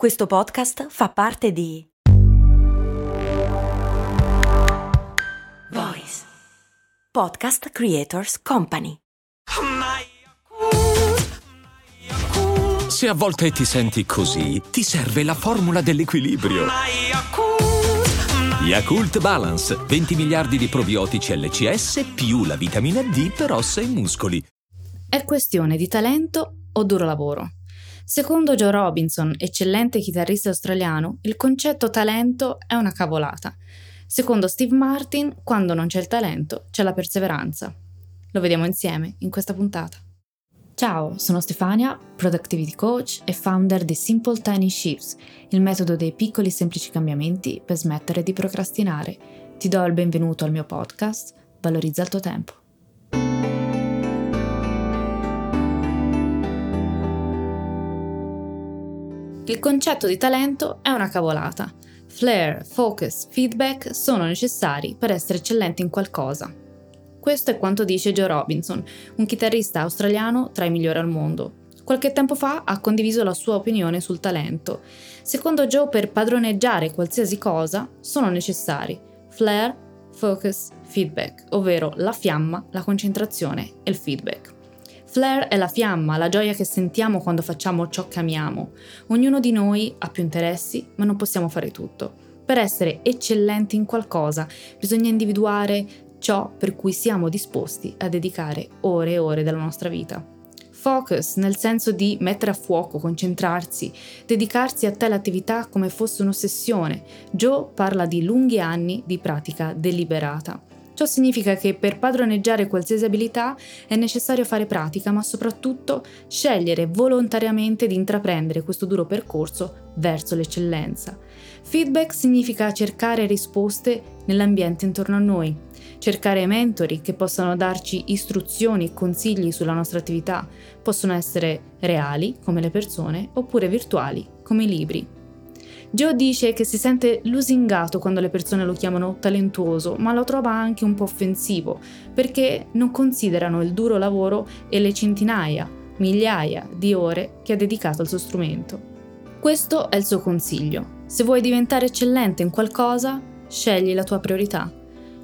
Questo podcast fa parte di Voice Podcast Creators Company. Se a volte ti senti così, ti serve la formula dell'equilibrio. Yakult Balance, 20 miliardi di probiotici LCS più la vitamina D per ossa e muscoli. È questione di talento o duro lavoro? Secondo Joe Robinson, eccellente chitarrista australiano, il concetto talento è una cavolata. Secondo Steve Martin, quando non c'è il talento, c'è la perseveranza. Lo vediamo insieme in questa puntata. Ciao, sono Stefania, Productivity Coach e founder di Simple Tiny Shifts, il metodo dei piccoli semplici cambiamenti per smettere di procrastinare. Ti do il benvenuto al mio podcast, Valorizza il tuo tempo. Il concetto di talento è una cavolata. Flair, focus, feedback sono necessari per essere eccellenti in qualcosa. Questo è quanto dice Joe Robinson, un chitarrista australiano tra i migliori al mondo. Qualche tempo fa ha condiviso la sua opinione sul talento. Secondo Joe, per padroneggiare qualsiasi cosa sono necessari flair, focus, feedback, ovvero la fiamma, la concentrazione e il feedback. Flair è la fiamma, la gioia che sentiamo quando facciamo ciò che amiamo. Ognuno di noi ha più interessi, ma non possiamo fare tutto. Per essere eccellenti in qualcosa bisogna individuare ciò per cui siamo disposti a dedicare ore e ore della nostra vita. Focus nel senso di mettere a fuoco, concentrarsi, dedicarsi a tale attività come fosse un'ossessione. Joe parla di lunghi anni di pratica deliberata. Ciò significa che per padroneggiare qualsiasi abilità è necessario fare pratica, ma soprattutto scegliere volontariamente di intraprendere questo duro percorso verso l'eccellenza. Feedback significa cercare risposte nell'ambiente intorno a noi, cercare mentori che possano darci istruzioni e consigli sulla nostra attività. Possono essere reali, come le persone, oppure virtuali, come i libri. Joe dice che si sente lusingato quando le persone lo chiamano talentuoso, ma lo trova anche un po' offensivo, perché non considerano il duro lavoro e le centinaia, migliaia di ore che ha dedicato al suo strumento. Questo è il suo consiglio. Se vuoi diventare eccellente in qualcosa, scegli la tua priorità.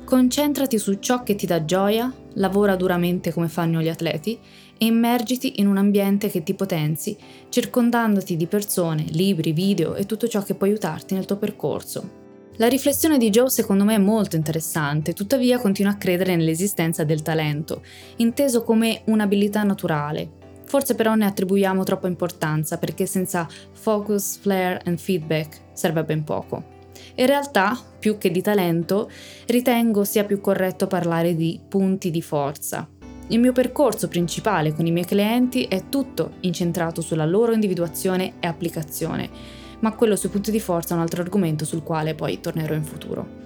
Concentrati su ciò che ti dà gioia, lavora duramente come fanno gli atleti e immergiti in un ambiente che ti potenzi, circondandoti di persone, libri, video e tutto ciò che può aiutarti nel tuo percorso. La riflessione di Joe secondo me è molto interessante, tuttavia continua a credere nell'esistenza del talento, inteso come un'abilità naturale. Forse però ne attribuiamo troppa importanza perché senza focus, flare and feedback serve ben poco. In realtà, più che di talento, ritengo sia più corretto parlare di punti di forza, il mio percorso principale con i miei clienti è tutto incentrato sulla loro individuazione e applicazione, ma quello sui punti di forza è un altro argomento sul quale poi tornerò in futuro.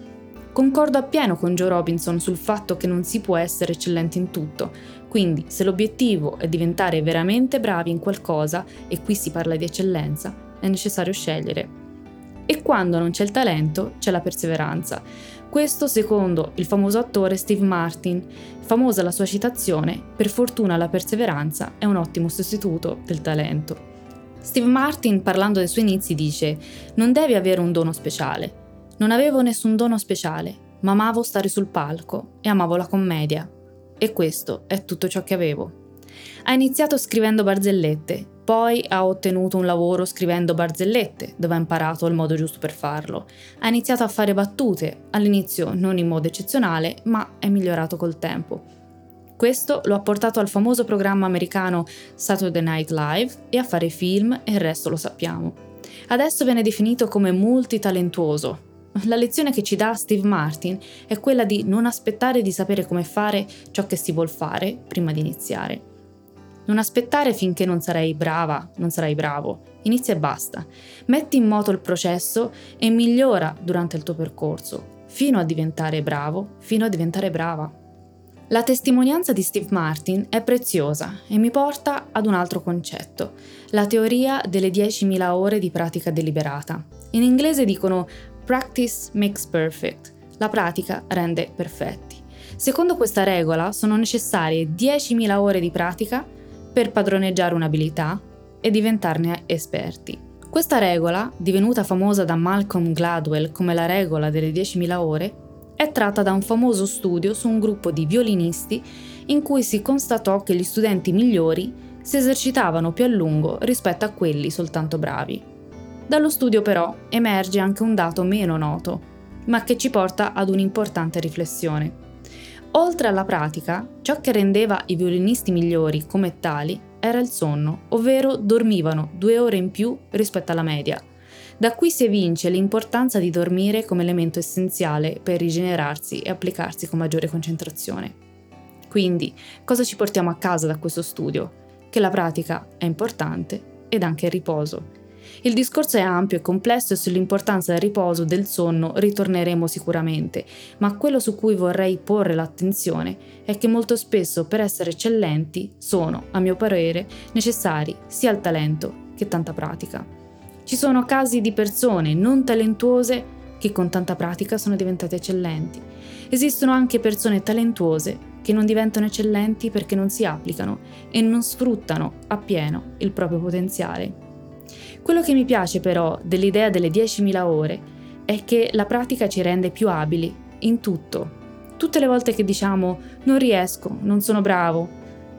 Concordo appieno con Joe Robinson sul fatto che non si può essere eccellenti in tutto, quindi se l'obiettivo è diventare veramente bravi in qualcosa, e qui si parla di eccellenza, è necessario scegliere. E quando non c'è il talento, c'è la perseveranza. Questo secondo il famoso attore Steve Martin. Famosa la sua citazione, per fortuna la perseveranza è un ottimo sostituto del talento. Steve Martin, parlando dei suoi inizi, dice: Non devi avere un dono speciale. Non avevo nessun dono speciale, ma amavo stare sul palco e amavo la commedia. E questo è tutto ciò che avevo. Ha iniziato scrivendo barzellette, poi ha ottenuto un lavoro scrivendo barzellette, dove ha imparato il modo giusto per farlo. Ha iniziato a fare battute, all'inizio non in modo eccezionale, ma è migliorato col tempo. Questo lo ha portato al famoso programma americano Saturday Night Live e a fare film e il resto lo sappiamo. Adesso viene definito come multitalentuoso. La lezione che ci dà Steve Martin è quella di non aspettare di sapere come fare ciò che si vuol fare prima di iniziare. Non aspettare finché non sarai brava, non sarai bravo. Inizia e basta. Metti in moto il processo e migliora durante il tuo percorso, fino a diventare bravo, fino a diventare brava. La testimonianza di Steve Martin è preziosa e mi porta ad un altro concetto, la teoria delle 10.000 ore di pratica deliberata. In inglese dicono practice makes perfect, la pratica rende perfetti. Secondo questa regola sono necessarie 10.000 ore di pratica per padroneggiare un'abilità e diventarne esperti. Questa regola, divenuta famosa da Malcolm Gladwell come la regola delle 10.000 ore, è tratta da un famoso studio su un gruppo di violinisti in cui si constatò che gli studenti migliori si esercitavano più a lungo rispetto a quelli soltanto bravi. Dallo studio però emerge anche un dato meno noto, ma che ci porta ad un'importante riflessione. Oltre alla pratica, ciò che rendeva i violinisti migliori come tali era il sonno, ovvero dormivano due ore in più rispetto alla media, da qui si evince l'importanza di dormire come elemento essenziale per rigenerarsi e applicarsi con maggiore concentrazione. Quindi, cosa ci portiamo a casa da questo studio? Che la pratica è importante ed anche il riposo. Il discorso è ampio e complesso e sull'importanza del riposo del sonno ritorneremo sicuramente, ma quello su cui vorrei porre l'attenzione è che molto spesso per essere eccellenti sono, a mio parere, necessari sia il talento che tanta pratica. Ci sono casi di persone non talentuose che con tanta pratica sono diventate eccellenti. Esistono anche persone talentuose che non diventano eccellenti perché non si applicano e non sfruttano appieno il proprio potenziale. Quello che mi piace però dell'idea delle 10.000 ore è che la pratica ci rende più abili in tutto. Tutte le volte che diciamo non riesco, non sono bravo,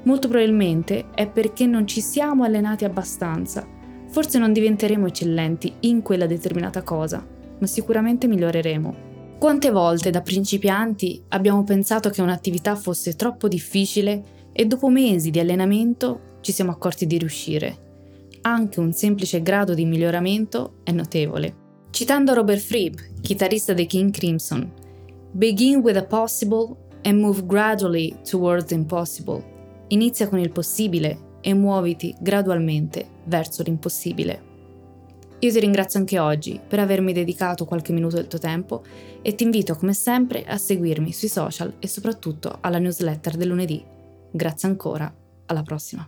molto probabilmente è perché non ci siamo allenati abbastanza Forse non diventeremo eccellenti in quella determinata cosa, ma sicuramente miglioreremo. Quante volte da principianti abbiamo pensato che un'attività fosse troppo difficile e dopo mesi di allenamento ci siamo accorti di riuscire. Anche un semplice grado di miglioramento è notevole. Citando Robert Fripp, chitarrista dei King Crimson, Begin with the possible and move gradually towards the impossible. Inizia con il possibile e muoviti gradualmente verso l'impossibile. Io ti ringrazio anche oggi per avermi dedicato qualche minuto del tuo tempo e ti invito come sempre a seguirmi sui social e soprattutto alla newsletter del lunedì. Grazie ancora, alla prossima.